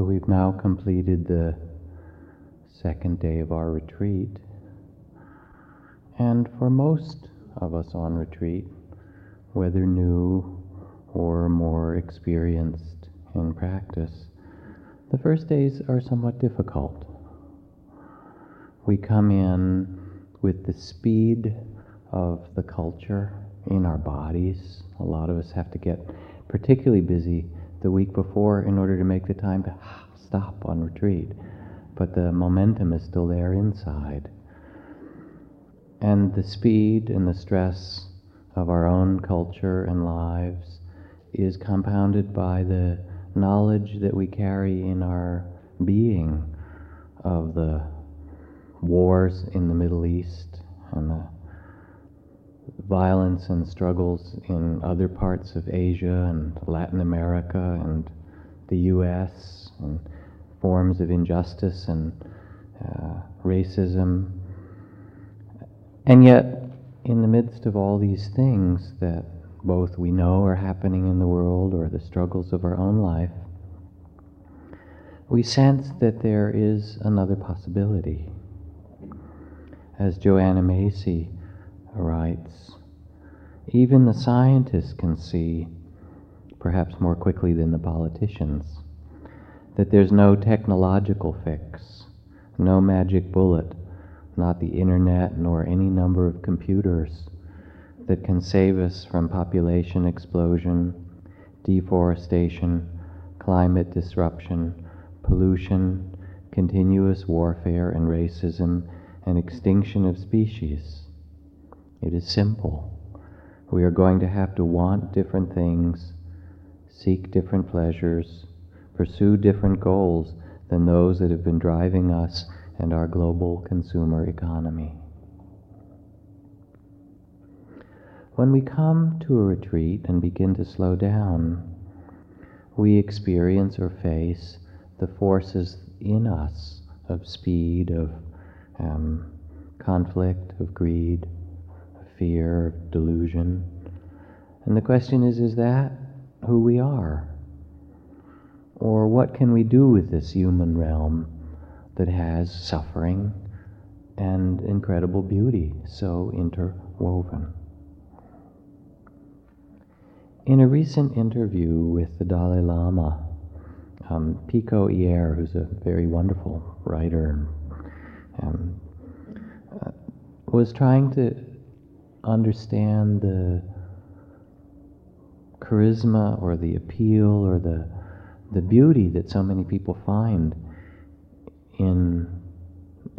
So we've now completed the second day of our retreat. And for most of us on retreat, whether new or more experienced in practice, the first days are somewhat difficult. We come in with the speed of the culture in our bodies. A lot of us have to get particularly busy the week before in order to make the time to stop on retreat. But the momentum is still there inside. And the speed and the stress of our own culture and lives is compounded by the knowledge that we carry in our being of the wars in the Middle East and the violence and struggles in other parts of Asia and Latin America and the US and forms of injustice and uh, racism. And yet, in the midst of all these things that both we know are happening in the world or the struggles of our own life, we sense that there is another possibility. As Joanna Macy writes, even the scientists can see, perhaps more quickly than the politicians, that there's no technological fix, no magic bullet, not the internet nor any number of computers that can save us from population explosion, deforestation, climate disruption, pollution, continuous warfare and racism, and extinction of species. It is simple. We are going to have to want different things, seek different pleasures, pursue different goals than those that have been driving us and our global consumer economy. When we come to a retreat and begin to slow down, we experience or face the forces in us of speed, of um, conflict, of greed, fear, delusion. And the question is is that who we are? Or what can we do with this human realm that has suffering and incredible beauty so interwoven? In a recent interview with the Dalai Lama, um, Pico Iyer, who's a very wonderful writer, um, uh, was trying to understand the charisma or the appeal or the the beauty that so many people find in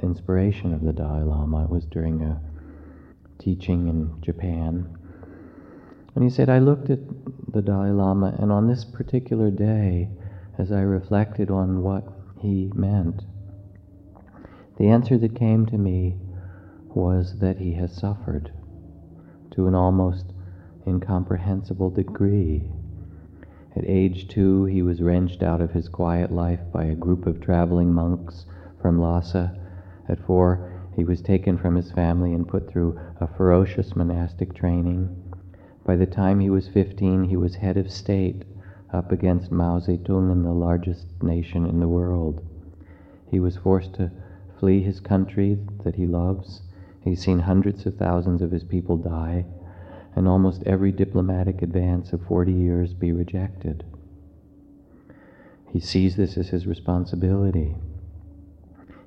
inspiration of the Dalai Lama. It was during a teaching in Japan. And he said, I looked at the Dalai Lama, and on this particular day, as I reflected on what he meant, the answer that came to me was that he has suffered to an almost incomprehensible degree. At age two, he was wrenched out of his quiet life by a group of traveling monks from Lhasa. At four, he was taken from his family and put through a ferocious monastic training. By the time he was 15, he was head of state up against Mao Zedong in the largest nation in the world. He was forced to flee his country that he loves He's seen hundreds of thousands of his people die, and almost every diplomatic advance of 40 years be rejected. He sees this as his responsibility.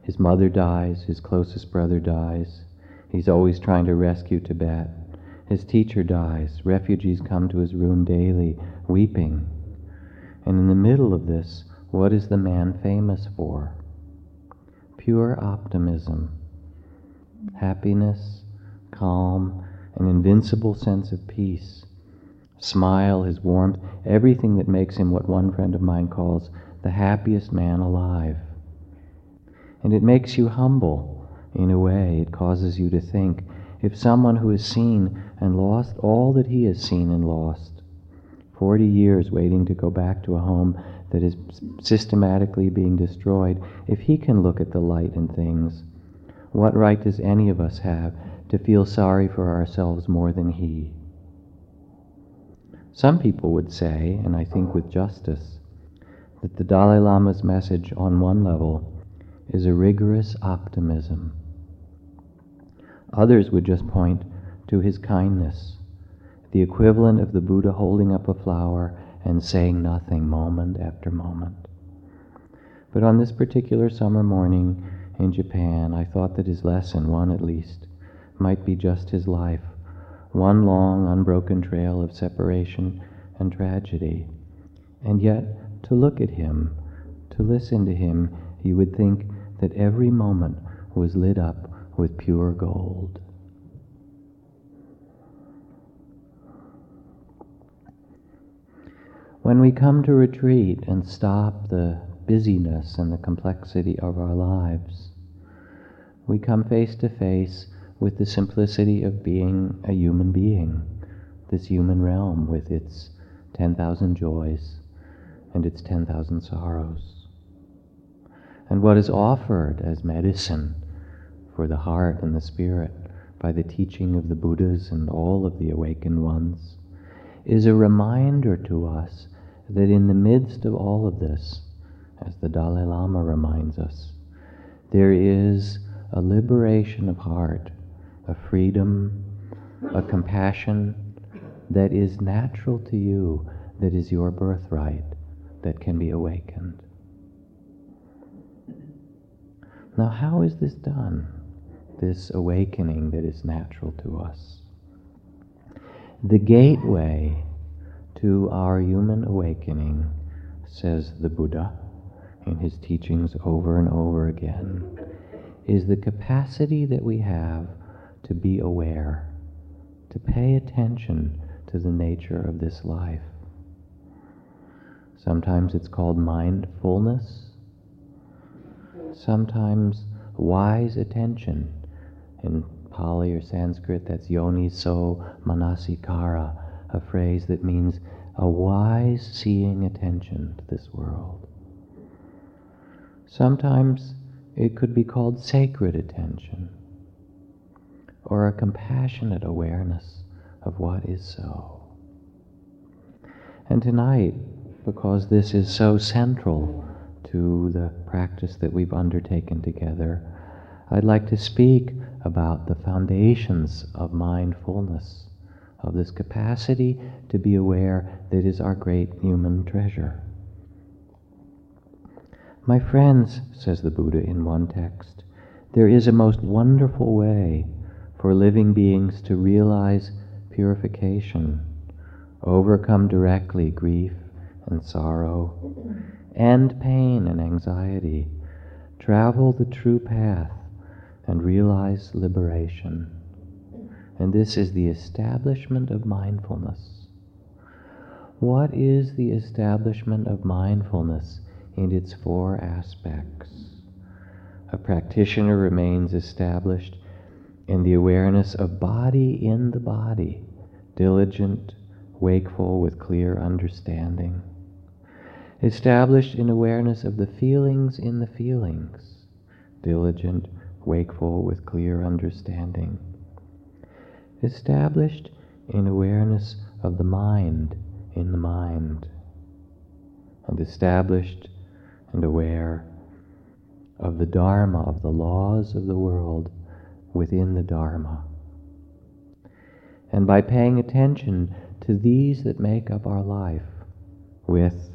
His mother dies, his closest brother dies. He's always trying to rescue Tibet. His teacher dies. Refugees come to his room daily, weeping. And in the middle of this, what is the man famous for? Pure optimism happiness, calm, an invincible sense of peace. Smile, his warmth, everything that makes him what one friend of mine calls the happiest man alive. And it makes you humble in a way. It causes you to think if someone who has seen and lost all that he has seen and lost, 40 years waiting to go back to a home that is systematically being destroyed, if he can look at the light in things, what right does any of us have to feel sorry for ourselves more than he? Some people would say, and I think with justice, that the Dalai Lama's message on one level is a rigorous optimism. Others would just point to his kindness, the equivalent of the Buddha holding up a flower and saying nothing moment after moment. But on this particular summer morning in Japan, I thought that his lesson, one at least, might be just his life, one long, unbroken trail of separation and tragedy. And yet, to look at him, to listen to him, you would think that every moment was lit up with pure gold. When we come to retreat and stop the busyness and the complexity of our lives, we come face to face with the simplicity of being a human being, this human realm with its 10,000 joys and its 10,000 sorrows. And what is offered as medicine for the heart and the spirit by the teaching of the Buddhas and all of the awakened ones is a reminder to us that in the midst of all of this, as the Dalai Lama reminds us, there is a liberation of heart, a freedom, a compassion that is natural to you, that is your birthright, that can be awakened. Now, how is this done? This awakening that is natural to us. The gateway to our human awakening, says the Buddha in his teachings over and over again, is the capacity that we have to be aware, to pay attention to the nature of this life. Sometimes it's called mindfulness, sometimes wise attention. In Pali or Sanskrit, that's yoniso manasikara, a phrase that means a wise seeing attention to this world. Sometimes it could be called sacred attention or a compassionate awareness of what is so. And tonight, because this is so central to the practice that we've undertaken together, I'd like to speak about the foundations of mindfulness, of this capacity to be aware that is our great human treasure. My friends, says the Buddha in one text, there is a most wonderful way for living beings to realize purification, overcome directly grief and sorrow, end pain and anxiety, travel the true path, and realize liberation. And this is the establishment of mindfulness. What is the establishment of mindfulness in its four aspects? A practitioner remains established in the awareness of body in the body, diligent, wakeful, with clear understanding. Established in awareness of the feelings in the feelings, diligent, wakeful, with clear understanding. Established in awareness of the mind in the mind, and established and aware of the Dharma, of the laws of the world within the Dharma. And by paying attention to these that make up our life with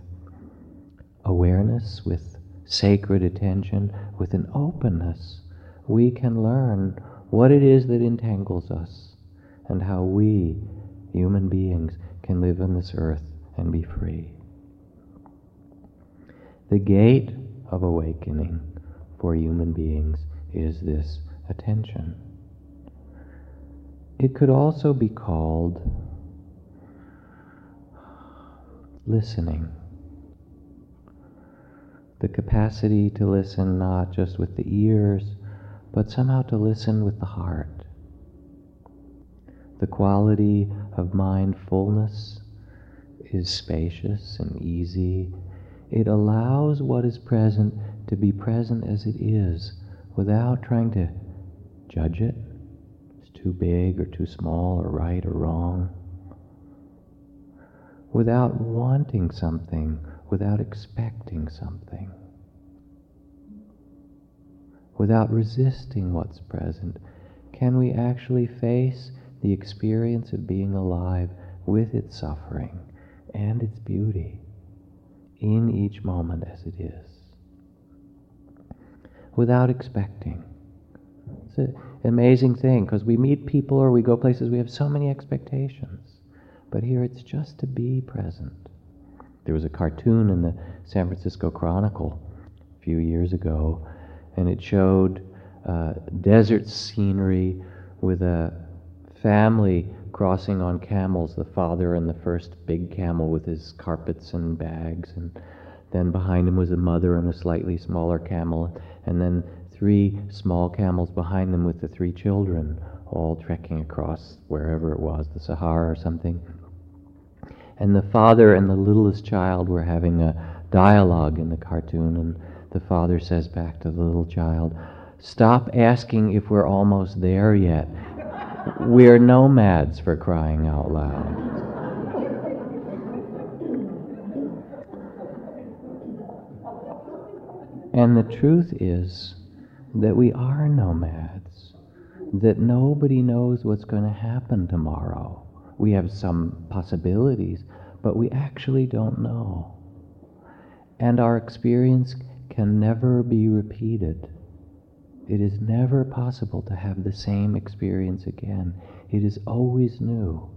awareness, with sacred attention, with an openness, we can learn what it is that entangles us and how we, human beings, can live on this earth and be free. The gate of awakening for human beings is this attention. It could also be called listening. The capacity to listen not just with the ears, but somehow to listen with the heart. The quality of mindfulness is spacious and easy. It allows what is present to be present as it is without trying to judge it. It's too big or too small or right or wrong. Without wanting something without expecting something, without resisting what's present, can we actually face the experience of being alive with its suffering and its beauty in each moment as it is, without expecting. It's an amazing thing because we meet people or we go places, we have so many expectations. But here it's just to be present. There was a cartoon in the San Francisco Chronicle a few years ago, and it showed uh, desert scenery with a family crossing on camels, the father and the first big camel with his carpets and bags, and then behind him was a mother and a slightly smaller camel, and then three small camels behind them with the three children, all trekking across wherever it was, the Sahara or something. And the father and the littlest child were having a dialogue in the cartoon, and the father says back to the little child, Stop asking if we're almost there yet. We're nomads for crying out loud. And the truth is that we are nomads, that nobody knows what's going to happen tomorrow. We have some possibilities, but we actually don't know. And our experience can never be repeated. It is never possible to have the same experience again. It is always new.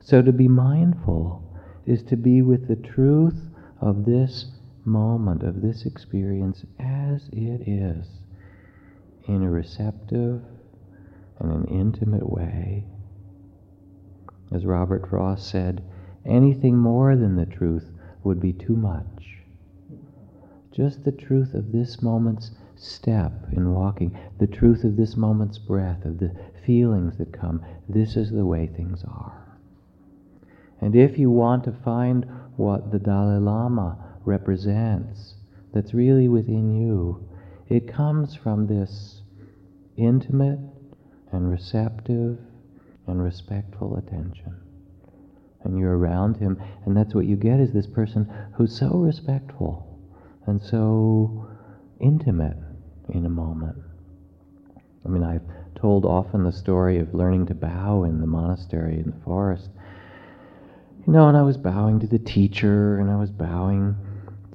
So to be mindful is to be with the truth of this moment, of this experience as it is, in a receptive and an intimate way as Robert Frost said, anything more than the truth would be too much. Just the truth of this moment's step in walking, the truth of this moment's breath, of the feelings that come. This is the way things are. And if you want to find what the Dalai Lama represents, that's really within you, it comes from this intimate and receptive and respectful attention. And you're around him, and that's what you get is this person who's so respectful and so intimate in a moment. I mean, I've told often the story of learning to bow in the monastery in the forest. You know, and I was bowing to the teacher, and I was bowing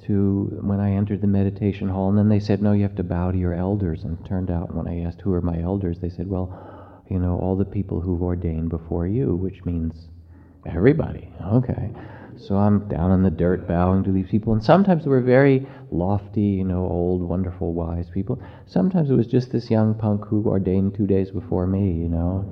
to when I entered the meditation hall, and then they said, No, you have to bow to your elders. And it turned out when I asked who are my elders, they said, Well, you know, all the people who've ordained before you, which means everybody. Okay. So I'm down in the dirt bowing to these people. And sometimes they were very lofty, you know, old, wonderful, wise people. Sometimes it was just this young punk who ordained two days before me, you know.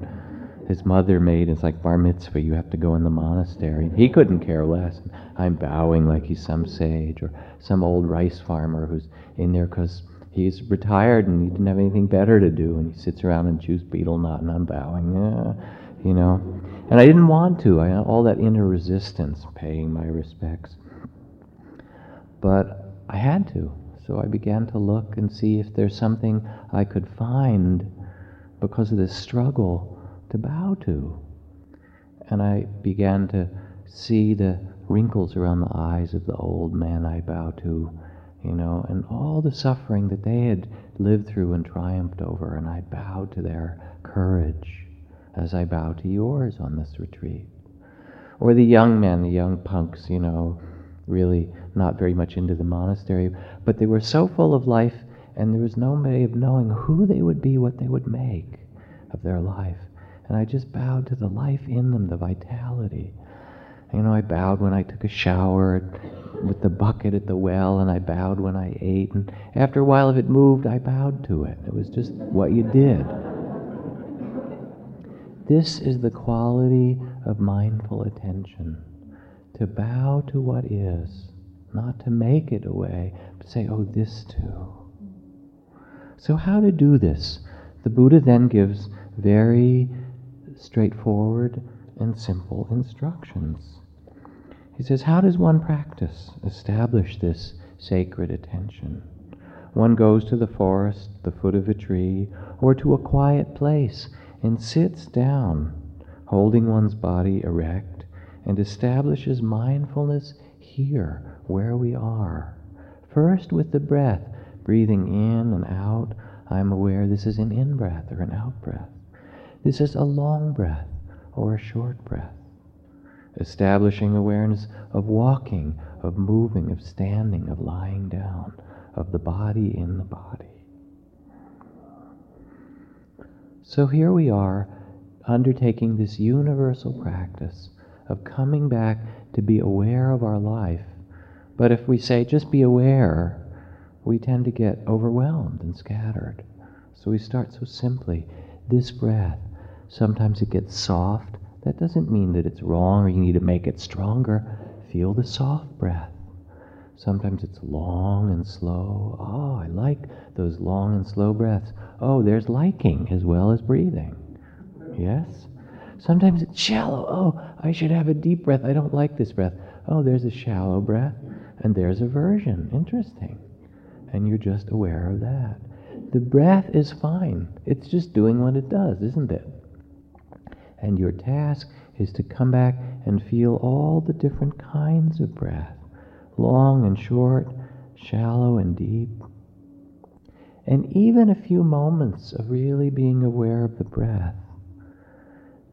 His mother made it's like bar mitzvah, you have to go in the monastery. He couldn't care less. I'm bowing like he's some sage or some old rice farmer who's in there because he's retired and he didn't have anything better to do, and he sits around and chews betel nut, and I'm bowing, yeah, you know. And I didn't want to. I had all that inner resistance, paying my respects. But I had to. So I began to look and see if there's something I could find because of this struggle to bow to. And I began to see the wrinkles around the eyes of the old man I bow to you know, and all the suffering that they had lived through and triumphed over, and I bowed to their courage as I bow to yours on this retreat. Or the young men, the young punks, you know, really not very much into the monastery, but they were so full of life, and there was no way of knowing who they would be, what they would make of their life. And I just bowed to the life in them, the vitality. You know, I bowed when I took a shower with the bucket at the well, and I bowed when I ate. And after a while, if it moved, I bowed to it. It was just what you did. This is the quality of mindful attention to bow to what is, not to make it away, but say, oh, this too. So, how to do this? The Buddha then gives very straightforward and simple instructions. He says, How does one practice, establish this sacred attention? One goes to the forest, the foot of a tree, or to a quiet place and sits down, holding one's body erect, and establishes mindfulness here, where we are. First with the breath, breathing in and out. I'm aware this is an in breath or an out breath. This is a long breath or a short breath. Establishing awareness of walking, of moving, of standing, of lying down, of the body in the body. So here we are undertaking this universal practice of coming back to be aware of our life. But if we say just be aware, we tend to get overwhelmed and scattered. So we start so simply this breath. Sometimes it gets soft. That doesn't mean that it's wrong or you need to make it stronger. Feel the soft breath. Sometimes it's long and slow. Oh, I like those long and slow breaths. Oh, there's liking as well as breathing. Yes? Sometimes it's shallow. Oh, I should have a deep breath. I don't like this breath. Oh, there's a shallow breath and there's aversion. Interesting. And you're just aware of that. The breath is fine. It's just doing what it does, isn't it? And your task is to come back and feel all the different kinds of breath long and short, shallow and deep. And even a few moments of really being aware of the breath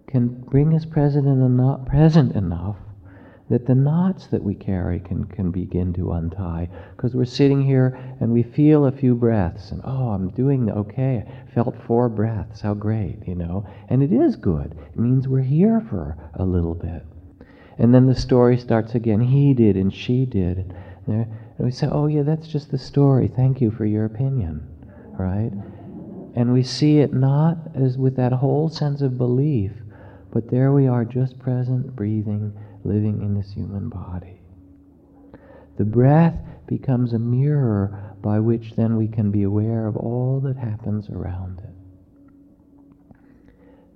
can bring us present enough, present enough that the knots that we carry can, can begin to untie. Because we're sitting here and we feel a few breaths, and oh, I'm doing okay. I felt four breaths. How great, you know? And it is good. It means we're here for a little bit. And then the story starts again. He did and she did. And we say, oh, yeah, that's just the story. Thank you for your opinion. Right? And we see it not as with that whole sense of belief, but there we are, just present, breathing, living in this human body. The breath becomes a mirror by which then we can be aware of all that happens around it.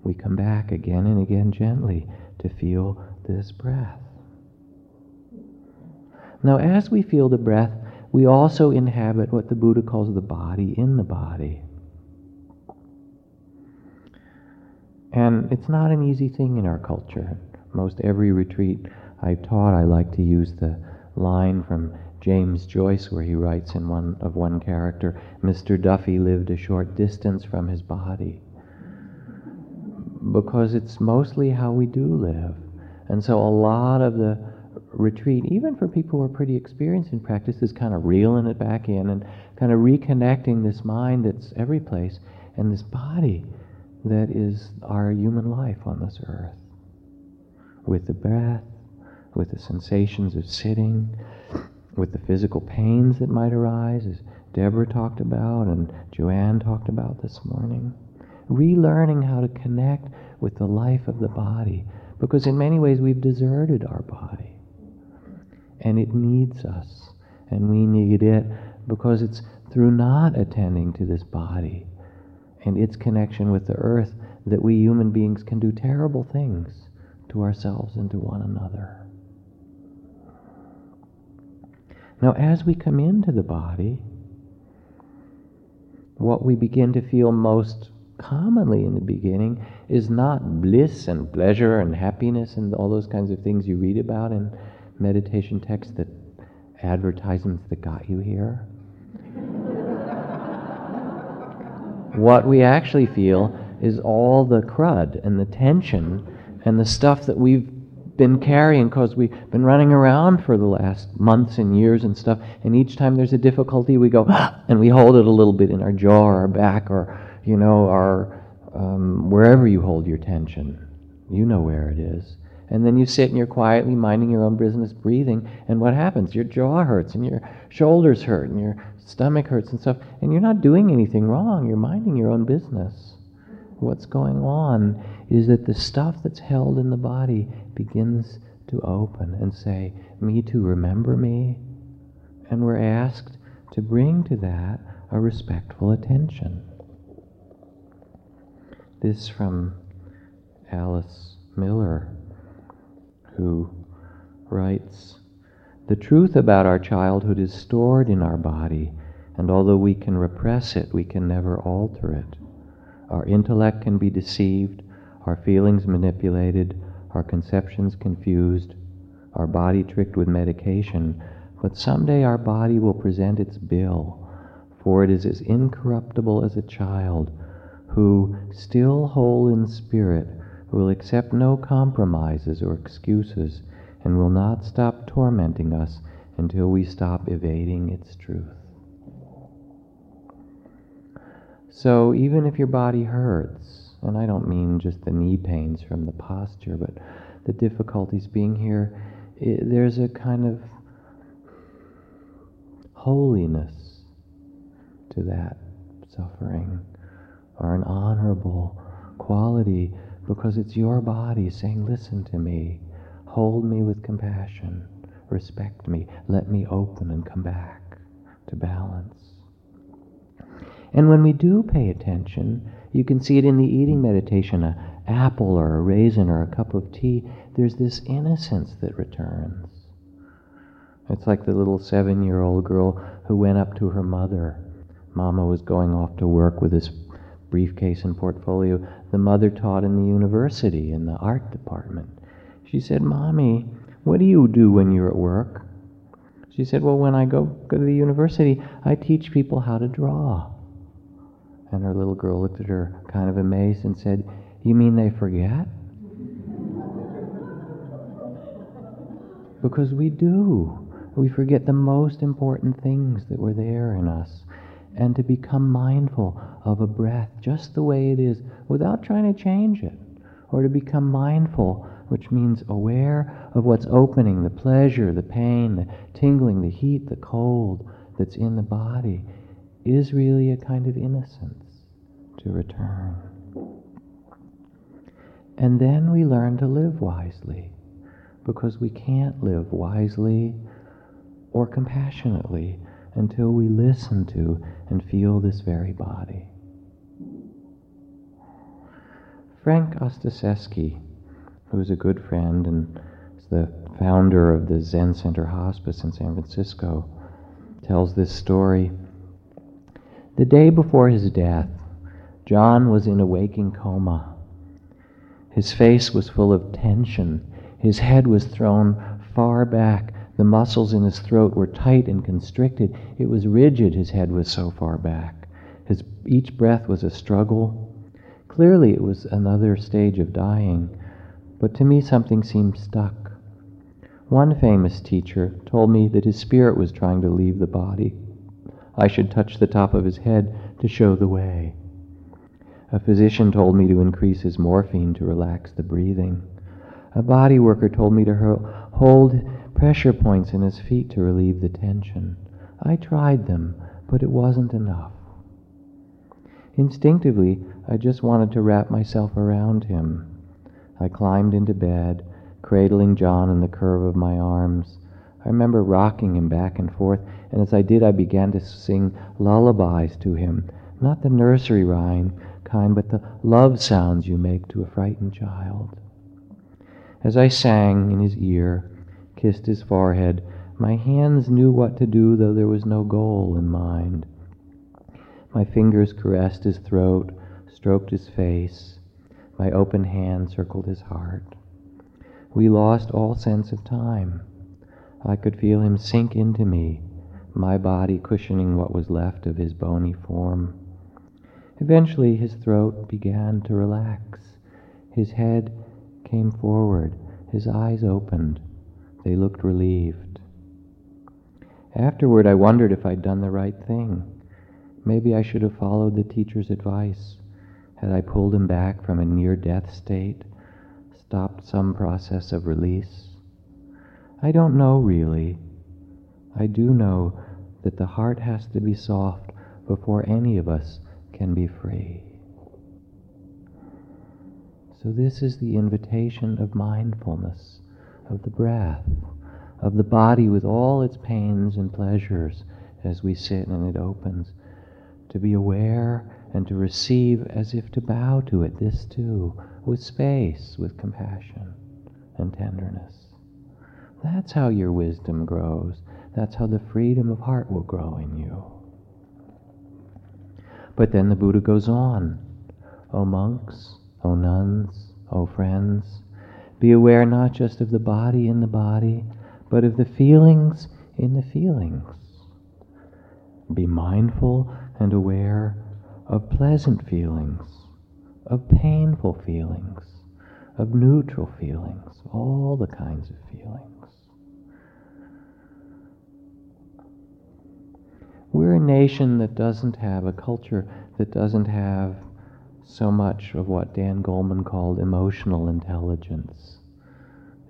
We come back again and again gently to feel this breath. Now, as we feel the breath, we also inhabit what the Buddha calls the body in the body. And it's not an easy thing in our culture. Most every retreat I've taught, I like to use the line from James Joyce where he writes in one of one character, Mr. Duffy lived a short distance from his body. Because it's mostly how we do live. And so a lot of the retreat, even for people who are pretty experienced in practice, is kind of reeling it back in and kind of reconnecting this mind that's every place and this body that is our human life on this earth. With the breath, with the sensations of sitting, with the physical pains that might arise, as Deborah talked about and Joanne talked about this morning. Relearning how to connect with the life of the body, because in many ways we've deserted our body. And it needs us, and we need it because it's through not attending to this body and its connection with the earth that we human beings can do terrible things to ourselves and to one another. Now, as we come into the body, what we begin to feel most commonly in the beginning is not bliss and pleasure and happiness and all those kinds of things you read about in meditation texts that advertisements that got you here what we actually feel is all the crud and the tension and the stuff that we've been carrying because we've been running around for the last months and years and stuff. And each time there's a difficulty, we go and we hold it a little bit in our jaw or our back or, you know, our um, wherever you hold your tension. You know where it is. And then you sit and you're quietly minding your own business, breathing, and what happens? Your jaw hurts and your shoulders hurt and your stomach hurts and stuff, and you're not doing anything wrong. You're minding your own business. What's going on is that the stuff that's held in the body begins to open and say, Me too, remember me? And we're asked to bring to that a respectful attention. This from Alice Miller, who writes, the truth about our childhood is stored in our body, and although we can repress it, we can never alter it. Our intellect can be deceived, our feelings manipulated, our conceptions confused, our body tricked with medication, but someday our body will present its bill, for it is as incorruptible as a child who, still whole in spirit, will accept no compromises or excuses and will not stop tormenting us until we stop evading its truth. So even if your body hurts, and I don't mean just the knee pains from the posture, but the difficulties being here, it, there's a kind of holiness to that suffering, or an honorable quality because it's your body saying, Listen to me, hold me with compassion, respect me, let me open and come back to balance. And when we do pay attention, you can see it in the eating meditation an apple or a raisin or a cup of tea. There's this innocence that returns. It's like the little seven year old girl who went up to her mother. Mama was going off to work with this briefcase and portfolio. The mother taught in the university in the art department. She said, Mommy, what do you do when you're at work? She said, Well, when I go, go to the university, I teach people how to draw. And her little girl looked at her kind of amazed and said, You mean they forget? because we do. We forget the most important things that were there in us. And to become mindful of a breath just the way it is without trying to change it. Or to become mindful, which means aware of what's opening the pleasure, the pain, the tingling, the heat, the cold that's in the body, is really a kind of innocence to return. And then we learn to live wisely because we can't live wisely or compassionately until we listen to and feel this very body. Frank Ostaseski, who is a good friend and is the founder of the Zen Center Hospice in San Francisco, tells this story. The day before his death, John was in a waking coma. His face was full of tension. His head was thrown far back the muscles in his throat were tight and constricted. It was rigid, his head was so far back. His, each breath was a struggle. Clearly, it was another stage of dying, but to me, something seemed stuck. One famous teacher told me that his spirit was trying to leave the body. I should touch the top of his head to show the way. A physician told me to increase his morphine to relax the breathing. A body worker told me to hold pressure points in his feet to relieve the tension. I tried them, but it wasn't enough. Instinctively, I just wanted to wrap myself around him. I climbed into bed, cradling John in the curve of my arms. I remember rocking him back and forth, and as I did, I began to sing lullabies to him, not the nursery rhyme kind, but the love sounds you make to a frightened child. As I sang in his ear, kissed his forehead. My hands knew what to do, though there was no goal in mind. My fingers caressed his throat, stroked his face. My open hand circled his heart. We lost all sense of time. I could feel him sink into me, my body cushioning what was left of his bony form. Eventually, his throat began to relax. His head came forward, his eyes opened. They looked relieved. Afterward, I wondered if I'd done the right thing. Maybe I should have followed the teacher's advice. Had I pulled him back from a near death state, stopped some process of release? I don't know really. I do know that the heart has to be soft before any of us can be free. So, this is the invitation of mindfulness of the breath, of the body with all its pains and pleasures as we sit and it opens, to be aware and to receive as if to bow to it, this too, with space, with compassion and tenderness. That's how your wisdom grows. That's how the freedom of heart will grow in you. But then the Buddha goes on, O monks, O nuns, O friends, Be aware not just of the body in the body, but of the feelings in the feelings. Be mindful and aware of pleasant feelings, of painful feelings, of neutral feelings, all the kinds of feelings. We're a nation that doesn't have, a culture that doesn't have so much of what Dan Goleman called emotional intelligence.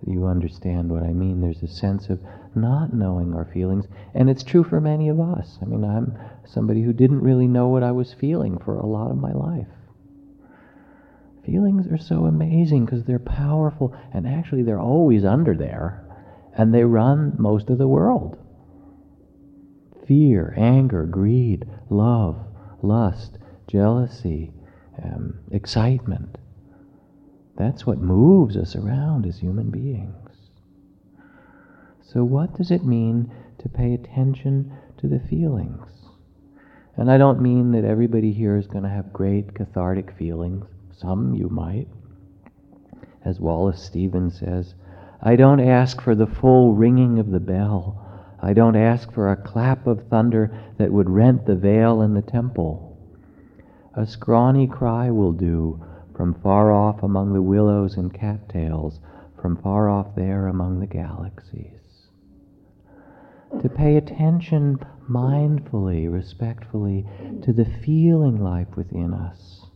You understand what I mean. There's a sense of not knowing our feelings, and it's true for many of us. I mean, I'm somebody who didn't really know what I was feeling for a lot of my life. Feelings are so amazing because they're powerful, and actually, they're always under there, and they run most of the world fear, anger, greed, love, lust, jealousy, um, excitement. That's what moves us around as human beings. So, what does it mean to pay attention to the feelings? And I don't mean that everybody here is going to have great cathartic feelings. Some you might. As Wallace Stevens says, I don't ask for the full ringing of the bell. I don't ask for a clap of thunder that would rent the veil in the temple. A scrawny cry will do from far off among the willows and cattails, from far off there among the galaxies. To pay attention mindfully, respectfully to the feeling life within us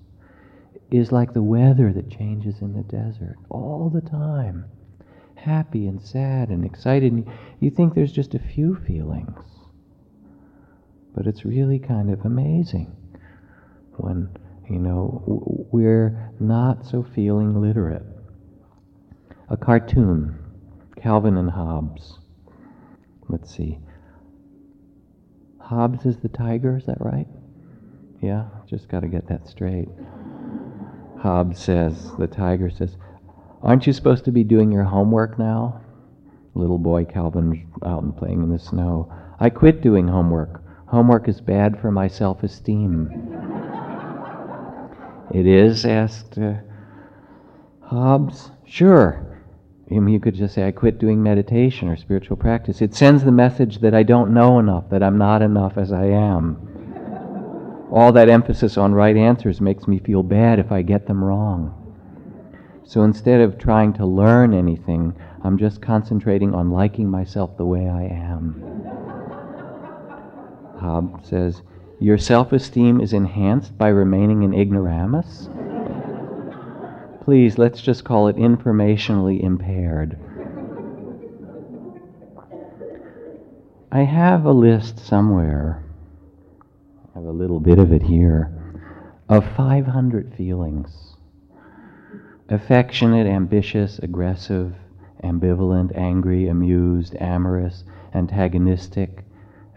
is like the weather that changes in the desert all the time happy and sad and excited. And you think there's just a few feelings. But it's really kind of amazing when, you know, we're not so feeling literate. A cartoon, Calvin and Hobbes. Let's see. Hobbes is the tiger, is that right? Yeah, just got to get that straight. Hobbes says, the tiger says, Aren't you supposed to be doing your homework now? Little boy Calvin's out and playing in the snow. I quit doing homework. Homework is bad for my self esteem. It is? asked uh, Hobbes. Sure. You could just say, I quit doing meditation or spiritual practice. It sends the message that I don't know enough, that I'm not enough as I am. All that emphasis on right answers makes me feel bad if I get them wrong. So instead of trying to learn anything, I'm just concentrating on liking myself the way I am. Hobbes says, Your self esteem is enhanced by remaining an ignoramus? Please, let's just call it informationally impaired. I have a list somewhere, I have a little bit of it here, of 500 feelings affectionate, ambitious, aggressive, ambivalent, angry, amused, amorous, antagonistic,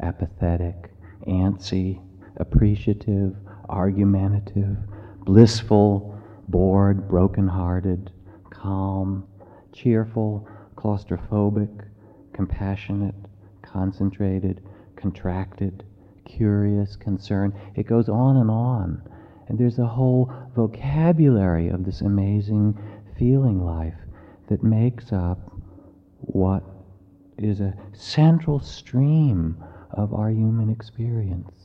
apathetic, antsy, appreciative, argumentative, blissful, bored, broken-hearted, calm, cheerful, claustrophobic, compassionate, concentrated, contracted, curious, concerned. It goes on and on. And there's a whole vocabulary of this amazing feeling life that makes up what is a central stream of our human experience.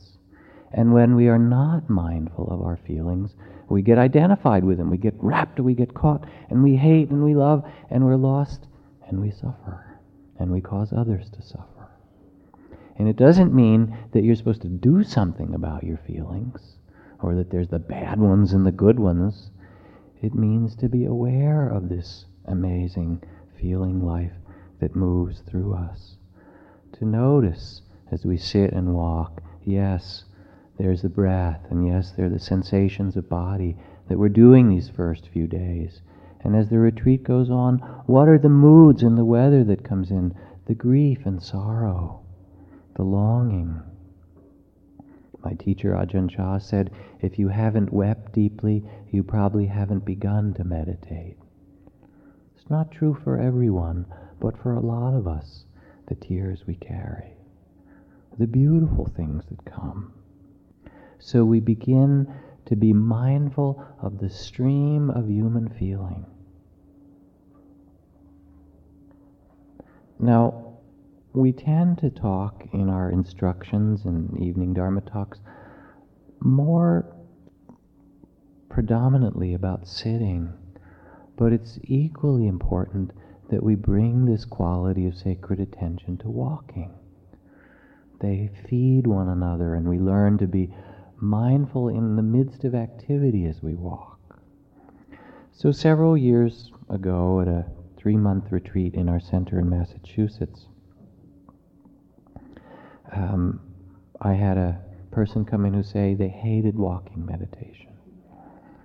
And when we are not mindful of our feelings, we get identified with them, we get wrapped, we get caught, and we hate and we love, and we're lost, and we suffer, and we cause others to suffer. And it doesn't mean that you're supposed to do something about your feelings or that there's the bad ones and the good ones. It means to be aware of this amazing feeling life that moves through us. To notice as we sit and walk, yes, there's the breath, and yes, there are the sensations of body that we're doing these first few days. And as the retreat goes on, what are the moods and the weather that comes in? The grief and sorrow, the longing, my teacher Ajahn Chah said, if you haven't wept deeply, you probably haven't begun to meditate. It's not true for everyone, but for a lot of us, the tears we carry, the beautiful things that come. So we begin to be mindful of the stream of human feeling. Now, we tend to talk in our instructions and evening Dharma talks more predominantly about sitting, but it's equally important that we bring this quality of sacred attention to walking. They feed one another, and we learn to be mindful in the midst of activity as we walk. So, several years ago, at a three month retreat in our center in Massachusetts, um, I had a person come in who say they hated walking meditation,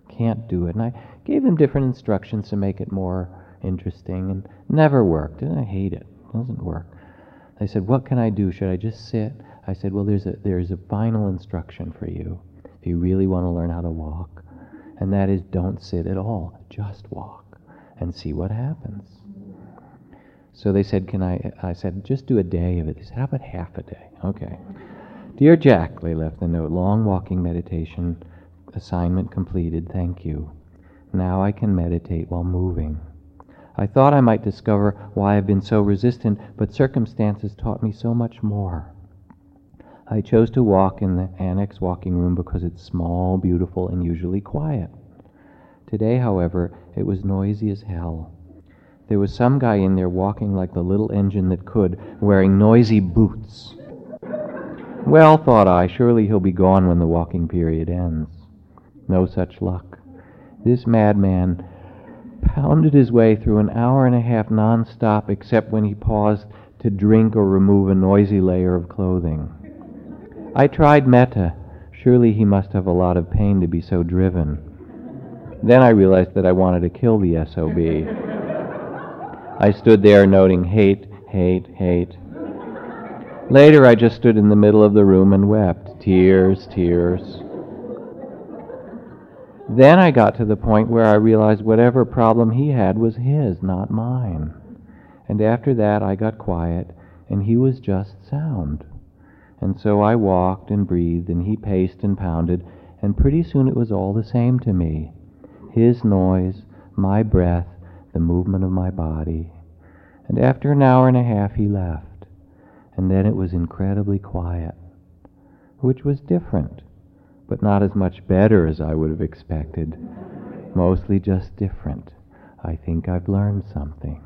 can't do it, and I gave them different instructions to make it more interesting, and never worked. And I hate it; it doesn't work. They said, "What can I do? Should I just sit?" I said, "Well, there's a there's a final instruction for you if you really want to learn how to walk, and that is don't sit at all, just walk and see what happens." So they said, Can I? I said, Just do a day of it. They said, How about half a day? Okay. Dear Jack, they left the note, long walking meditation assignment completed. Thank you. Now I can meditate while moving. I thought I might discover why I've been so resistant, but circumstances taught me so much more. I chose to walk in the annex walking room because it's small, beautiful, and usually quiet. Today, however, it was noisy as hell. There was some guy in there walking like the little engine that could, wearing noisy boots. Well, thought I, surely he'll be gone when the walking period ends. No such luck. This madman pounded his way through an hour and a half non-stop except when he paused to drink or remove a noisy layer of clothing. I tried metta. Surely he must have a lot of pain to be so driven. Then I realized that I wanted to kill the SOB. I stood there noting hate, hate, hate. Later, I just stood in the middle of the room and wept. Tears, tears. Then I got to the point where I realized whatever problem he had was his, not mine. And after that, I got quiet, and he was just sound. And so I walked and breathed, and he paced and pounded, and pretty soon it was all the same to me. His noise, my breath, the movement of my body. And after an hour and a half, he left. And then it was incredibly quiet, which was different, but not as much better as I would have expected. Mostly just different. I think I've learned something.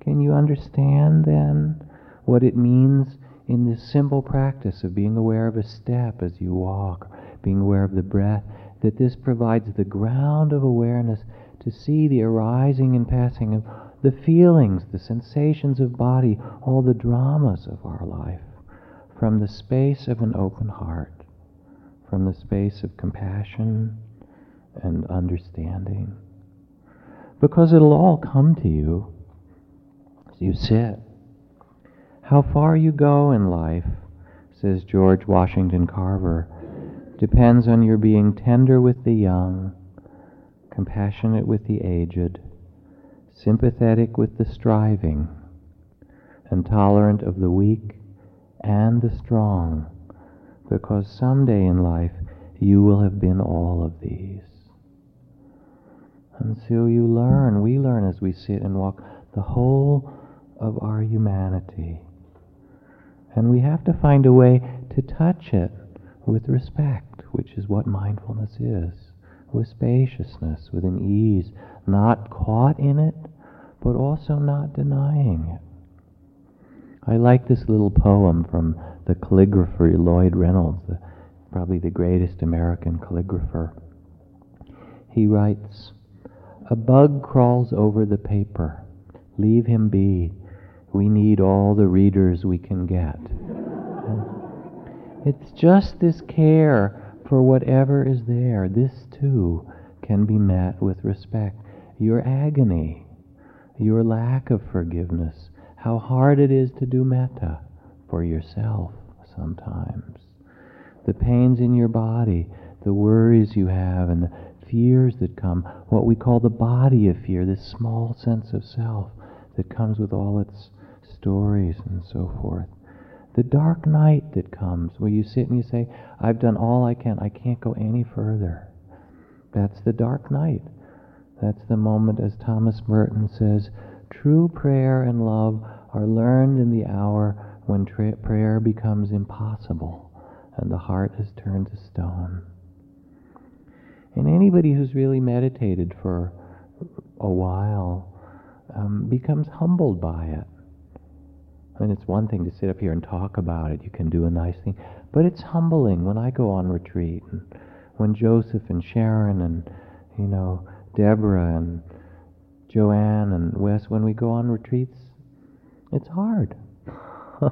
Can you understand then what it means in this simple practice of being aware of a step as you walk, being aware of the breath, that this provides the ground of awareness to see the arising and passing of the feelings, the sensations of body, all the dramas of our life from the space of an open heart, from the space of compassion and understanding. Because it'll all come to you as you sit. How far you go in life, says George Washington Carver, depends on your being tender with the young compassionate with the aged, sympathetic with the striving, and tolerant of the weak and the strong, because someday in life you will have been all of these. And so you learn, we learn as we sit and walk, the whole of our humanity. And we have to find a way to touch it with respect, which is what mindfulness is with spaciousness, with an ease, not caught in it, but also not denying it. I like this little poem from the calligrapher Lloyd Reynolds, the, probably the greatest American calligrapher. He writes, A bug crawls over the paper. Leave him be. We need all the readers we can get. it's just this care for whatever is there, this too can be met with respect. Your agony, your lack of forgiveness, how hard it is to do metta for yourself sometimes. The pains in your body, the worries you have, and the fears that come, what we call the body of fear, this small sense of self that comes with all its stories and so forth the dark night that comes where you sit and you say, I've done all I can, I can't go any further. That's the dark night. That's the moment, as Thomas Merton says, True prayer and love are learned in the hour when tra- prayer becomes impossible and the heart is turned to stone. And anybody who's really meditated for a while um, becomes humbled by it. Mean, it's one thing to sit up here and talk about it. You can do a nice thing. But it's humbling when I go on retreat and when Joseph and Sharon and, you know, Deborah and Joanne and Wes, when we go on retreats, it's hard.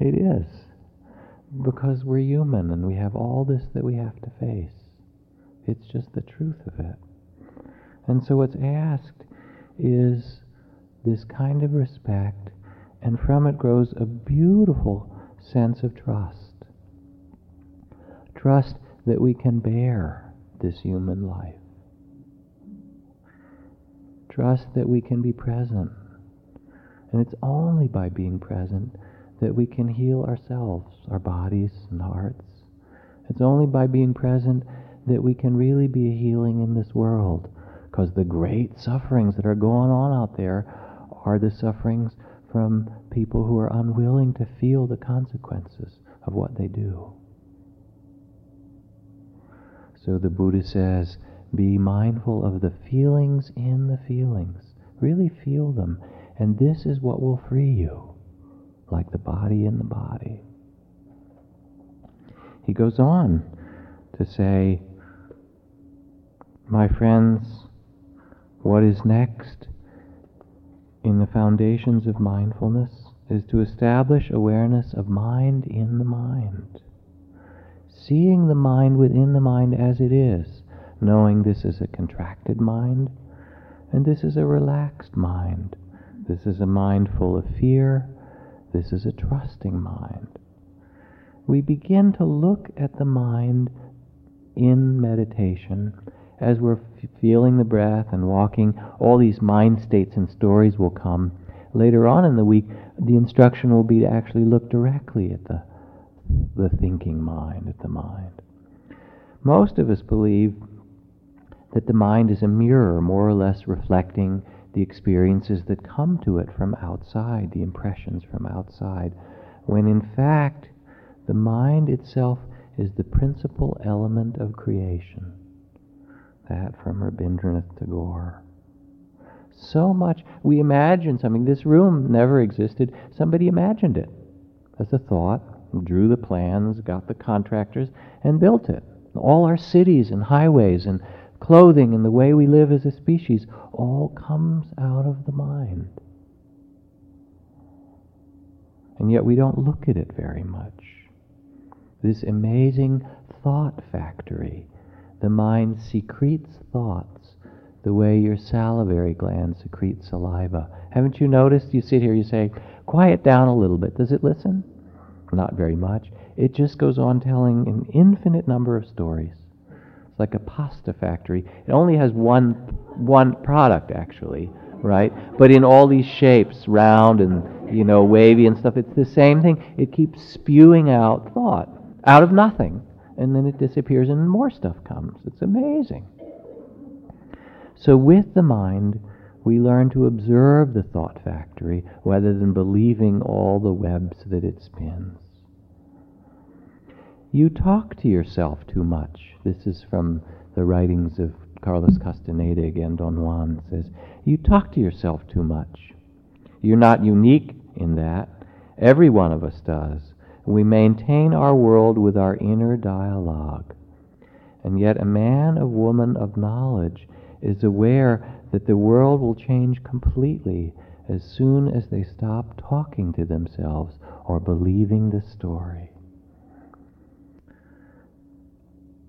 it is. Because we're human and we have all this that we have to face. It's just the truth of it. And so what's asked is this kind of respect, and from it grows a beautiful sense of trust. Trust that we can bear this human life. Trust that we can be present. And it's only by being present that we can heal ourselves, our bodies and hearts. It's only by being present that we can really be a healing in this world. Because the great sufferings that are going on out there are the sufferings from people who are unwilling to feel the consequences of what they do. So the Buddha says, be mindful of the feelings in the feelings. Really feel them. And this is what will free you, like the body in the body. He goes on to say, My friends, what is next in the foundations of mindfulness is to establish awareness of mind in the mind. Seeing the mind within the mind as it is, knowing this is a contracted mind and this is a relaxed mind. This is a mind full of fear. This is a trusting mind. We begin to look at the mind in meditation as we're f- feeling the breath and walking. All these mind states and stories will come. Later on in the week, the instruction will be to actually look directly at the, the thinking mind, at the mind. Most of us believe that the mind is a mirror, more or less reflecting the experiences that come to it from outside, the impressions from outside, when in fact the mind itself is the principal element of creation. That from Rabindranath Tagore. So much, we imagine something. This room never existed. Somebody imagined it as a thought, drew the plans, got the contractors, and built it. All our cities and highways and clothing and the way we live as a species all comes out of the mind. And yet we don't look at it very much. This amazing thought factory. The mind secretes thoughts the way your salivary gland secretes saliva. Haven't you noticed? You sit here, you say, quiet down a little bit. Does it listen? Not very much. It just goes on telling an infinite number of stories. It's like a pasta factory. It only has one one product actually, right? But in all these shapes, round and you know wavy and stuff, it's the same thing. It keeps spewing out thought out of nothing, and then it disappears and more stuff comes. It's amazing. So with the mind, we learn to observe the thought factory rather than believing all the webs that it spins. You talk to yourself too much. This is from the writings of Carlos Castaneda again, Don Juan says, You talk to yourself too much. You're not unique in that. Every one of us does. We maintain our world with our inner dialogue. And yet, a man, a woman of knowledge is aware that the world will change completely as soon as they stop talking to themselves or believing the story.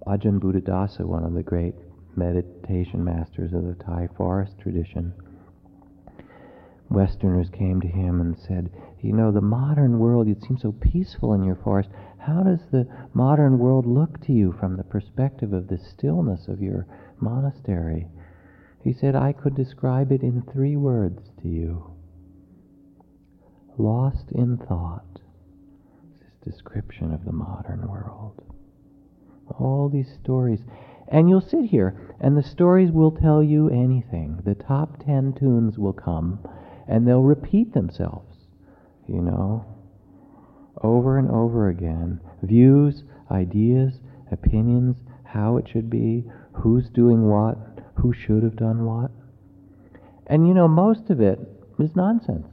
Ajahn Buddhadasa, one of the great meditation masters of the Thai forest tradition, Westerners came to him and said, You know, the modern world, you seem so peaceful in your forest. How does the modern world look to you from the perspective of the stillness of your monastery? He said, I could describe it in three words to you lost in thought. This description of the modern world all these stories. And you'll sit here, and the stories will tell you anything. The top ten tunes will come, and they'll repeat themselves, you know, over and over again. Views, ideas, opinions, how it should be, who's doing what, who should have done what. And you know, most of it is nonsense.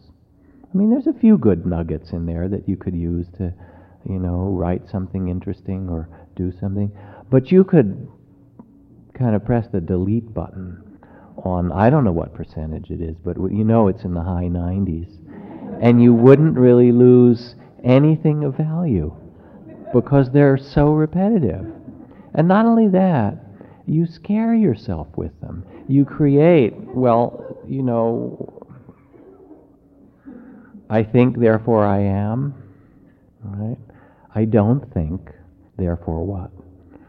I mean, there's a few good nuggets in there that you could use to, you know, write something interesting or do something. But you could kind of press the delete button on, I don't know what percentage it is, but you know it's in the high 90s. And you wouldn't really lose anything of value because they're so repetitive. And not only that, you scare yourself with them. You create, well, you know, I think, therefore I am. Right? I don't think, therefore what?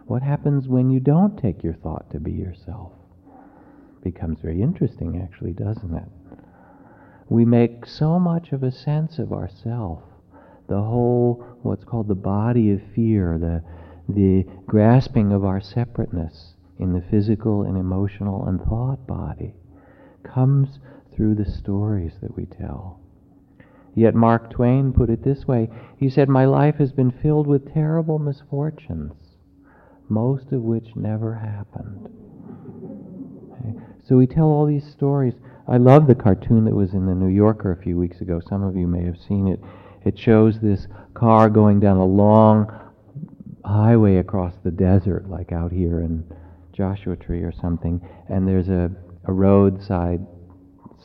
What happens when you don't take your thought to be yourself? Becomes very interesting, actually, doesn't it? We make so much of a sense of ourself. The whole, what's called the body of fear, the, the grasping of our separateness in the physical and emotional and thought body, comes through the stories that we tell. Yet Mark Twain put it this way he said, My life has been filled with terrible misfortunes, most of which never happened. So we tell all these stories. I love the cartoon that was in the New Yorker a few weeks ago. Some of you may have seen it. It shows this car going down a long highway across the desert, like out here in Joshua Tree or something, and there's a, a roadside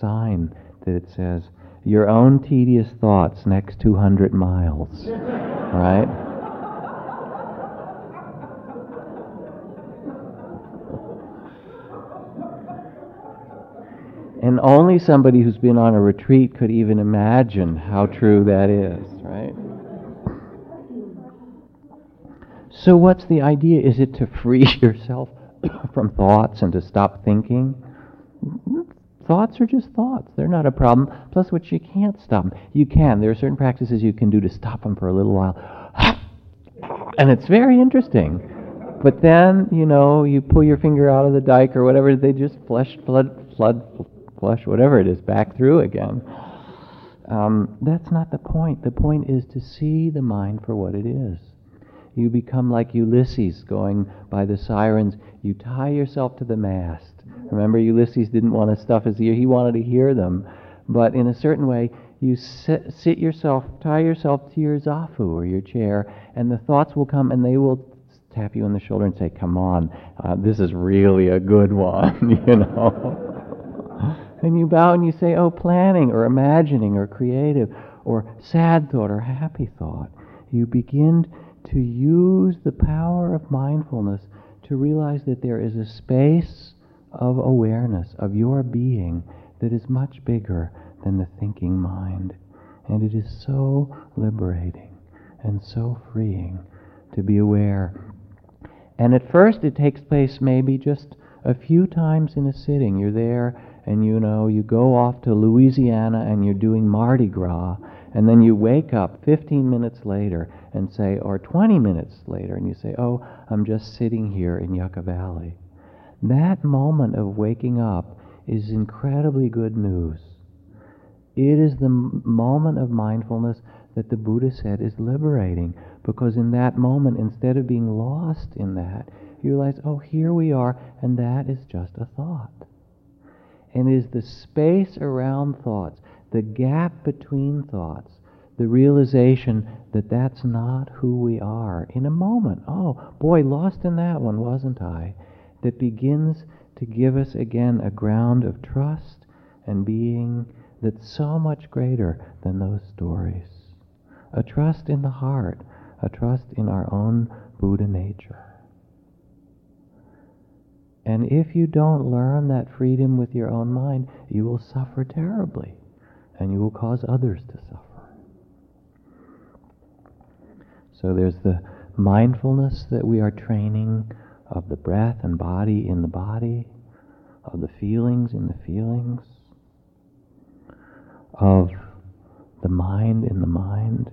sign that it says, your own tedious thoughts next 200 miles, right? And only somebody who's been on a retreat could even imagine how true that is, right? So, what's the idea? Is it to free yourself from thoughts and to stop thinking? Thoughts are just thoughts. They're not a problem. Plus, what you can't stop them. You can. There are certain practices you can do to stop them for a little while. And it's very interesting. But then, you know, you pull your finger out of the dike or whatever, they just flush, flood, flood, flush, whatever it is, back through again. Um, that's not the point. The point is to see the mind for what it is. You become like Ulysses going by the sirens. You tie yourself to the mast Remember, Ulysses didn't want to stuff his ear, he wanted to hear them. But in a certain way, you sit, sit yourself, tie yourself to your zafu or your chair, and the thoughts will come and they will tap you on the shoulder and say, Come on, uh, this is really a good one, you know. And you bow and you say, Oh, planning or imagining or creative or sad thought or happy thought. You begin to use the power of mindfulness to realize that there is a space of awareness of your being that is much bigger than the thinking mind. And it is so liberating and so freeing to be aware. And at first it takes place maybe just a few times in a sitting. You're there and you know, you go off to Louisiana and you're doing Mardi Gras, and then you wake up 15 minutes later and say, or 20 minutes later, and you say, Oh, I'm just sitting here in Yucca Valley. That moment of waking up is incredibly good news. It is the moment of mindfulness that the Buddha said is liberating because in that moment, instead of being lost in that, you realize, oh, here we are, and that is just a thought. And is the space around thoughts, the gap between thoughts, the realization that that's not who we are in a moment. Oh, boy, lost in that one, wasn't I? that begins to give us again a ground of trust and being that's so much greater than those stories. A trust in the heart, a trust in our own Buddha nature. And if you don't learn that freedom with your own mind, you will suffer terribly and you will cause others to suffer. So there's the mindfulness that we are training of the breath and body in the body, of the feelings in the feelings, of the mind in the mind.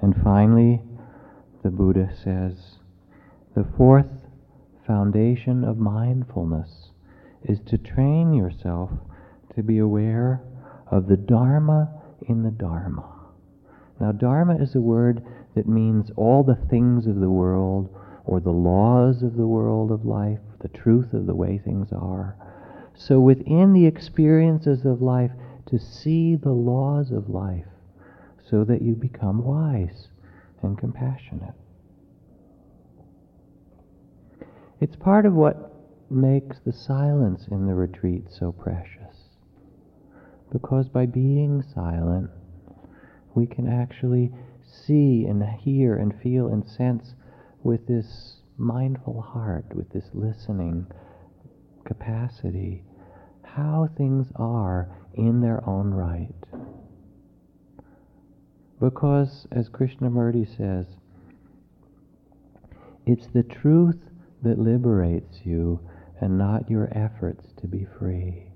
And finally, the Buddha says, the fourth foundation of mindfulness is to train yourself to be aware of the Dharma in the Dharma. Now, Dharma is a word that means all the things of the world or the laws of the world of life, the truth of the way things are. So, within the experiences of life, to see the laws of life so that you become wise and compassionate. It's part of what makes the silence in the retreat so precious. Because by being silent, we can actually see and hear and feel and sense with this mindful heart, with this listening capacity, how things are in their own right. Because, as Krishnamurti says, it's the truth that liberates you and not your efforts to be free.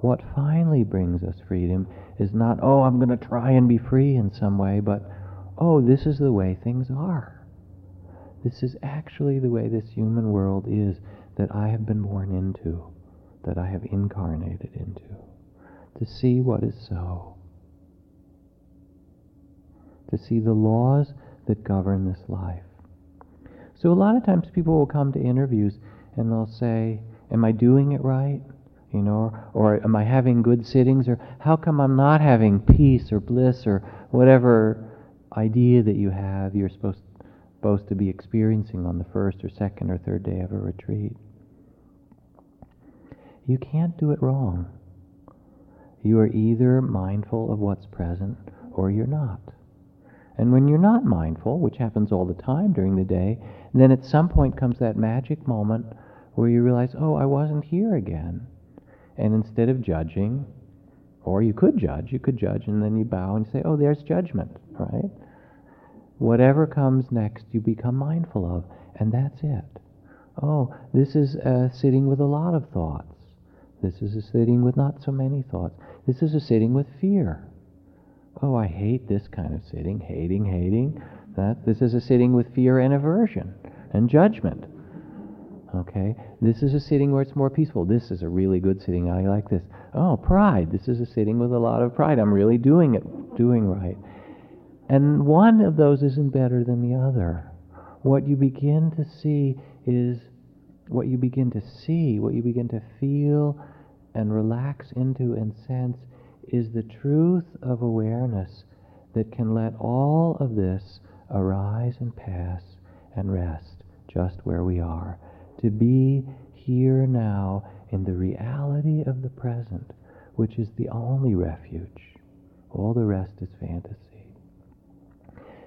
What finally brings us freedom is not, oh, I'm going to try and be free in some way, but, oh, this is the way things are. This is actually the way this human world is that I have been born into, that I have incarnated into, to see what is so, to see the laws that govern this life. So a lot of times people will come to interviews and they'll say, Am I doing it right? You know, or, or am I having good sittings? Or how come I'm not having peace or bliss or whatever idea that you have you're supposed, supposed to be experiencing on the first or second or third day of a retreat? You can't do it wrong. You are either mindful of what's present or you're not. And when you're not mindful, which happens all the time during the day, then at some point comes that magic moment where you realize, oh, I wasn't here again. And instead of judging, or you could judge, you could judge and then you bow and say, oh, there's judgment, right? Whatever comes next, you become mindful of, and that's it. Oh, this is a sitting with a lot of thoughts. This is a sitting with not so many thoughts. This is a sitting with fear. Oh, I hate this kind of sitting, hating, hating. That this is a sitting with fear and aversion and judgment. Okay? This is a sitting where it's more peaceful. This is a really good sitting. I like this. Oh, pride. This is a sitting with a lot of pride. I'm really doing it, doing right. And one of those isn't better than the other. What you begin to see is what you begin to see, what you begin to feel and relax into and sense is the truth of awareness that can let all of this arise and pass and rest just where we are to be here now in the reality of the present, which is the only refuge. All the rest is fantasy.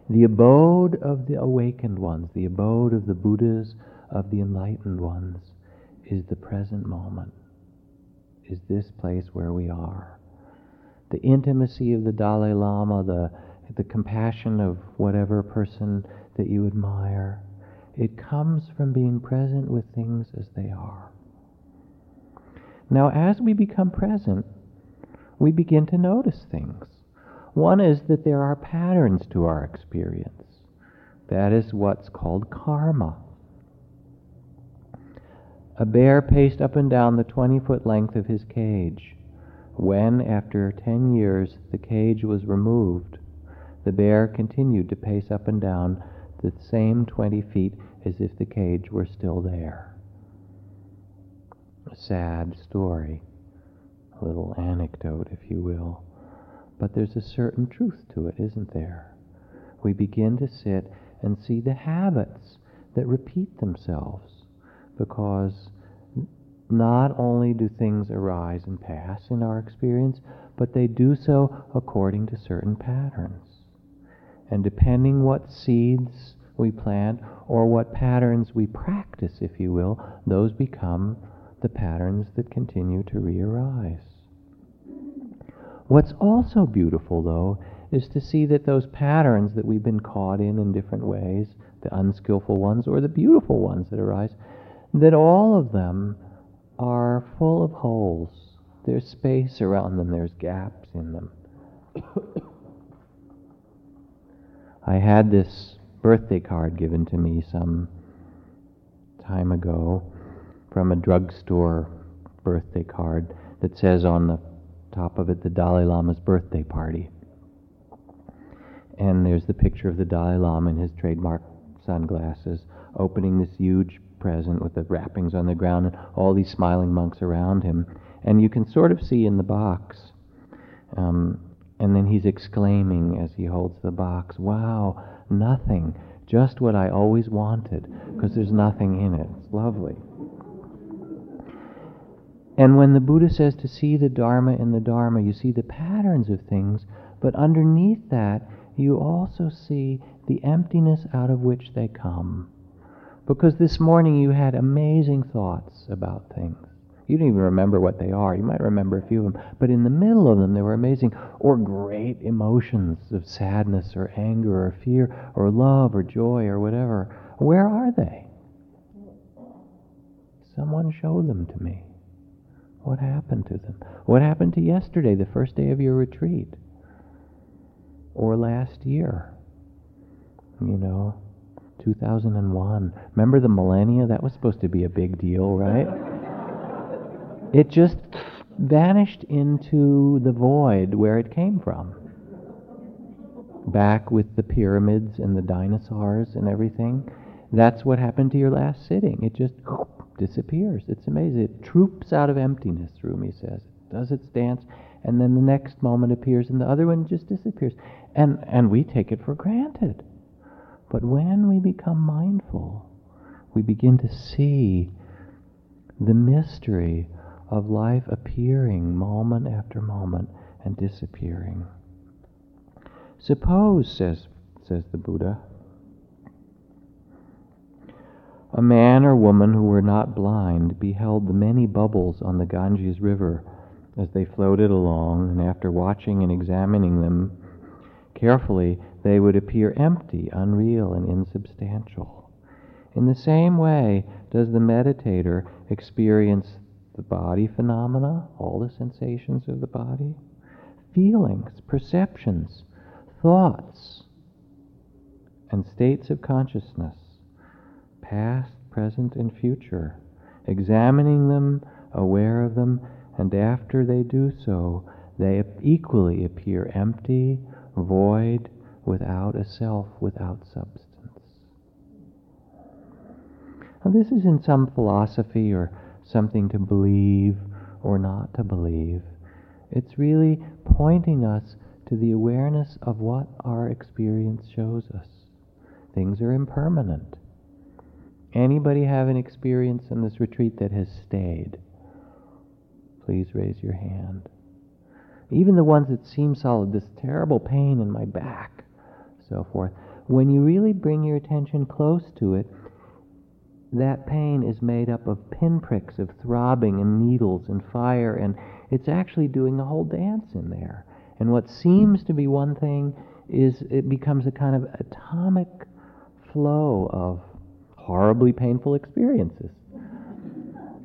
The abode of the awakened ones, the abode of the Buddhas, of the enlightened ones, is the present moment, is this place where we are. The intimacy of the Dalai Lama, the, the compassion of whatever person that you admire, it comes from being present with things as they are. Now, as we become present, we begin to notice things. One is that there are patterns to our experience. That is what's called karma. A bear paced up and down the 20 foot length of his cage. When, after 10 years, the cage was removed, the bear continued to pace up and down the same 20 feet as if the cage were still there. A sad story, a little anecdote, if you will. But there's a certain truth to it, isn't there? We begin to sit and see the habits that repeat themselves because not only do things arise and pass in our experience, but they do so according to certain patterns. And depending what seeds we plant or what patterns we practice, if you will, those become the patterns that continue to re-arise. What's also beautiful, though, is to see that those patterns that we've been caught in in different ways, the unskillful ones or the beautiful ones that arise, that all of them are full of holes. There's space around them, there's gaps in them. I had this birthday card given to me some time ago from a drugstore birthday card that says on the top of it the Dalai Lama's birthday party. And there's the picture of the Dalai Lama in his trademark sunglasses opening this huge present with the wrappings on the ground and all these smiling monks around him. And you can sort of see in the box, um, and then he's exclaiming as he holds the box, Wow, nothing, just what I always wanted, because there's nothing in it. It's lovely. And when the Buddha says to see the Dharma in the Dharma, you see the patterns of things, but underneath that, you also see the emptiness out of which they come. Because this morning you had amazing thoughts about things. You don't even remember what they are. You might remember a few of them. But in the middle of them, they were amazing. Or great emotions of sadness or anger or fear or love or joy or whatever. Where are they? Someone show them to me. What happened to them? What happened to yesterday, the first day of your retreat? Or last year? You know, 2001. Remember the millennia? That was supposed to be a big deal, right? It just vanished into the void where it came from. Back with the pyramids and the dinosaurs and everything. That's what happened to your last sitting. It just disappears. It's amazing. It troops out of emptiness, Rumi says. It does its dance, and then the next moment appears, and the other one just disappears. And, and we take it for granted. But when we become mindful, we begin to see the mystery of life appearing moment after moment and disappearing. Suppose, says, says the Buddha, a man or woman who were not blind beheld the many bubbles on the Ganges River as they floated along, and after watching and examining them carefully, they would appear empty, unreal, and insubstantial. In the same way, does the meditator experience the body phenomena, all the sensations of the body, feelings, perceptions, thoughts, and states of consciousness, past, present, and future, examining them, aware of them, and after they do so, they equally appear empty, void, without a self, without substance. Now, this is in some philosophy or something to believe or not to believe. It's really pointing us to the awareness of what our experience shows us. Things are impermanent. Anybody have an experience in this retreat that has stayed? Please raise your hand. Even the ones that seem solid, this terrible pain in my back, so forth. When you really bring your attention close to it, that pain is made up of pinpricks of throbbing and needles and fire, and it's actually doing a whole dance in there. And what seems to be one thing is it becomes a kind of atomic flow of horribly painful experiences.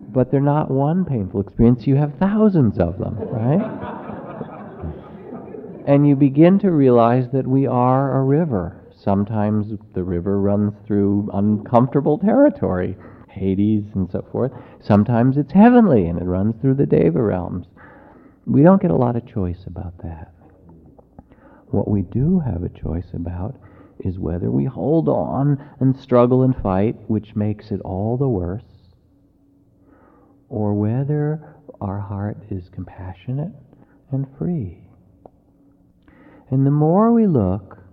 But they're not one painful experience, you have thousands of them, right? and you begin to realize that we are a river. Sometimes the river runs through uncomfortable territory, Hades and so forth. Sometimes it's heavenly and it runs through the Deva realms. We don't get a lot of choice about that. What we do have a choice about is whether we hold on and struggle and fight, which makes it all the worse, or whether our heart is compassionate and free. And the more we look,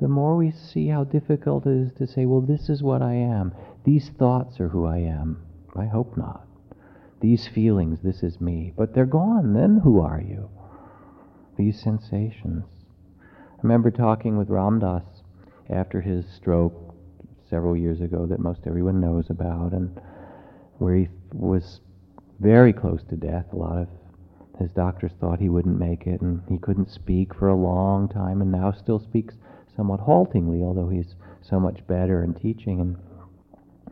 the more we see how difficult it is to say, well, this is what I am. These thoughts are who I am. I hope not. These feelings, this is me. But they're gone. Then who are you? These sensations. I remember talking with Ram Dass after his stroke several years ago that most everyone knows about, and where he was very close to death. A lot of his doctors thought he wouldn't make it, and he couldn't speak for a long time, and now still speaks somewhat haltingly, although he's so much better in teaching. And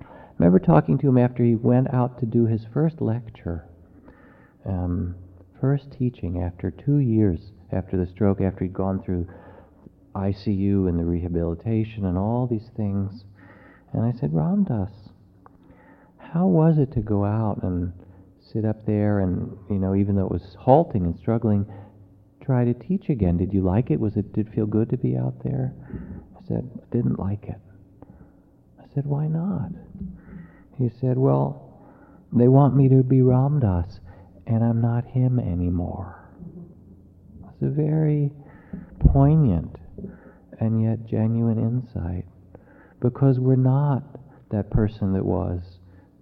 I remember talking to him after he went out to do his first lecture, um, first teaching after two years after the stroke, after he'd gone through ICU and the rehabilitation and all these things. And I said, Ram Dass, how was it to go out and sit up there and, you know, even though it was halting and struggling, try to teach again? Did you like it? Was it, did it feel good to be out there? I said, I didn't like it. I said, why not? He said, well, they want me to be Ram Dass, and I'm not him anymore. It's a very poignant and yet genuine insight because we're not that person that was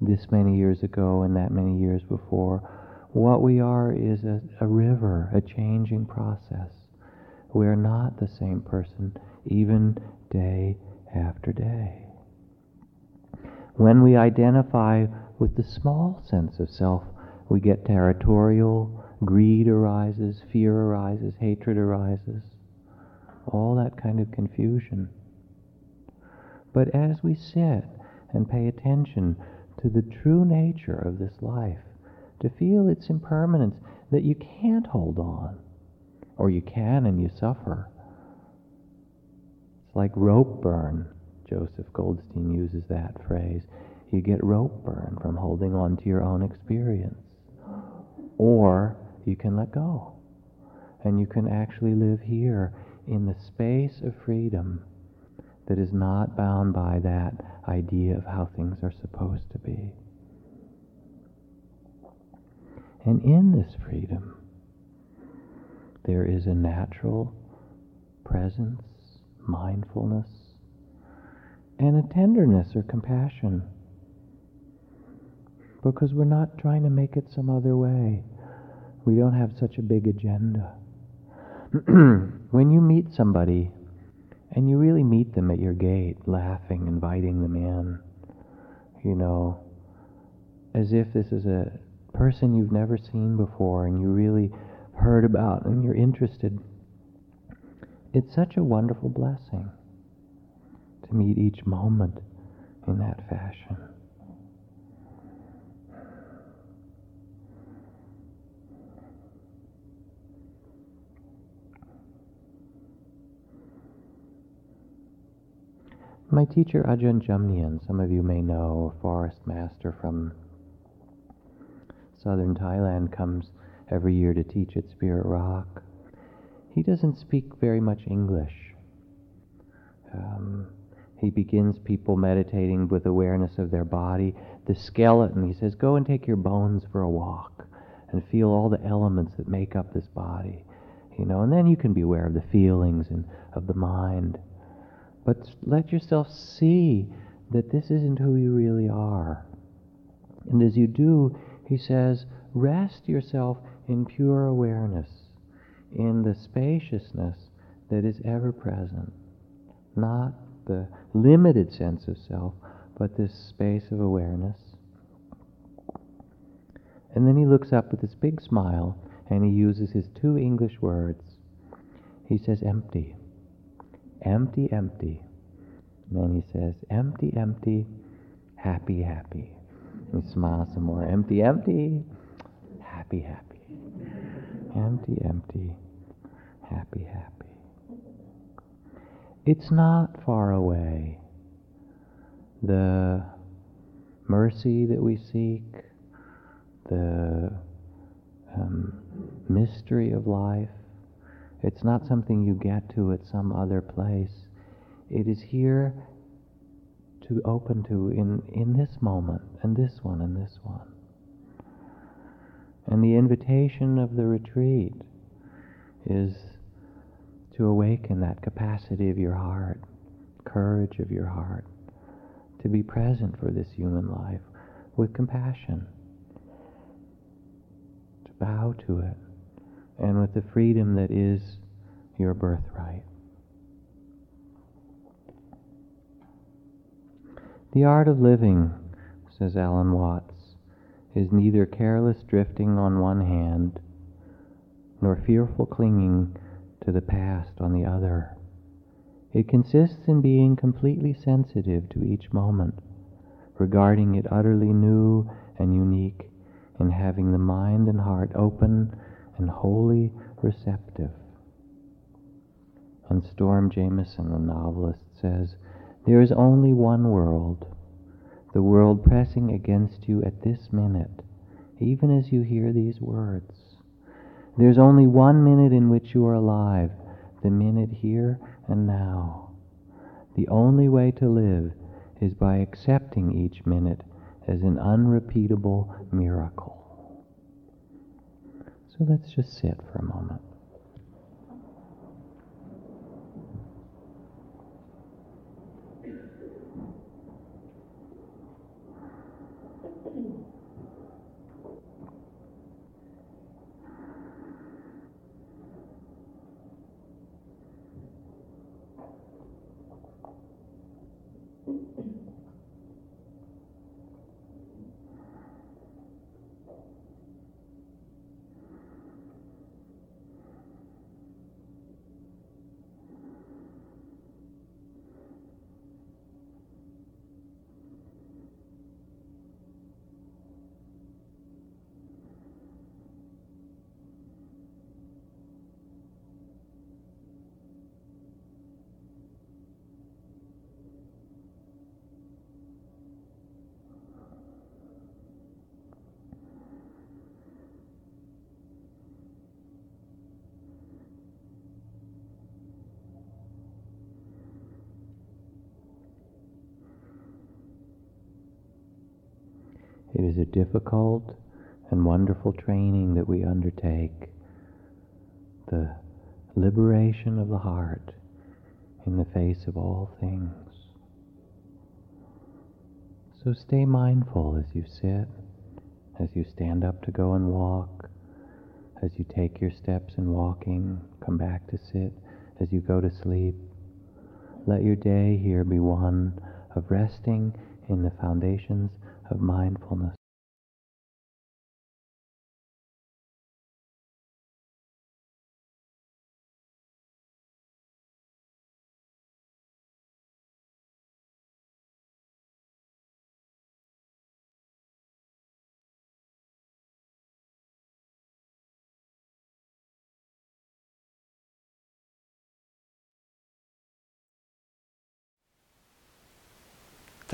this many years ago and that many years before. What we are is a, a river, a changing process. We are not the same person, even day after day. When we identify with the small sense of self, we get territorial, greed arises, fear arises, hatred arises, all that kind of confusion. But as we sit and pay attention to the true nature of this life, to feel its impermanence, that you can't hold on, or you can and you suffer. It's like rope burn. Joseph Goldstein uses that phrase. You get rope burn from holding on to your own experience. Or you can let go. And you can actually live here in the space of freedom that is not bound by that idea of how things are supposed to be. And in this freedom, there is a natural presence, mindfulness, and a tenderness or compassion. Because we're not trying to make it some other way. We don't have such a big agenda. when you meet somebody and you really meet them at your gate, laughing, inviting them in, you know, as if this is a person you've never seen before and you really heard about and you're interested. It's such a wonderful blessing to meet each moment in that fashion. My teacher Ajahn Jamnian, some of you may know, a forest master from southern Thailand, comes every year to teach at Spirit Rock. He doesn't speak very much English. Um, he begins people meditating with awareness of their body. The skeleton, he says, go and take your bones for a walk and feel all the elements that make up this body. You know, and then you can be aware of the feelings and of the mind. But let yourself see that this isn't who you really are. And as you do, he says, rest yourself in pure awareness, in the spaciousness that is ever present, not the limited sense of self, but this space of awareness. And then he looks up with this big smile and he uses his two English words. He says, empty empty, empty. And then he says, empty, empty, happy, happy. He smile some more. Empty, empty, happy, happy. Empty, empty, happy, happy. It's not far away. The mercy that we seek, the um, mystery of life, it's not something you get to at some other place. It is here to open to in, in this moment, and this one, and this one. And the invitation of the retreat is to awaken that capacity of your heart, courage of your heart, to be present for this human life with compassion, to bow to it and with the freedom that is your birthright. The art of living, says Alan Watts, is neither careless drifting on one hand, nor fearful clinging to the past on the other. It consists in being completely sensitive to each moment, regarding it utterly new and unique, and having the mind and heart open and wholly receptive. And Storm Jameson, the novelist, says, There is only one world, the world pressing against you at this minute, even as you hear these words. There's only one minute in which you are alive, the minute here and now. The only way to live is by accepting each minute as an unrepeatable miracle. So let's just sit for a moment. It is a difficult and wonderful training that we undertake. The liberation of the heart in the face of all things. So stay mindful as you sit, as you stand up to go and walk, as you take your steps in walking, come back to sit, as you go to sleep. Let your day here be one of resting in the foundations of mindfulness.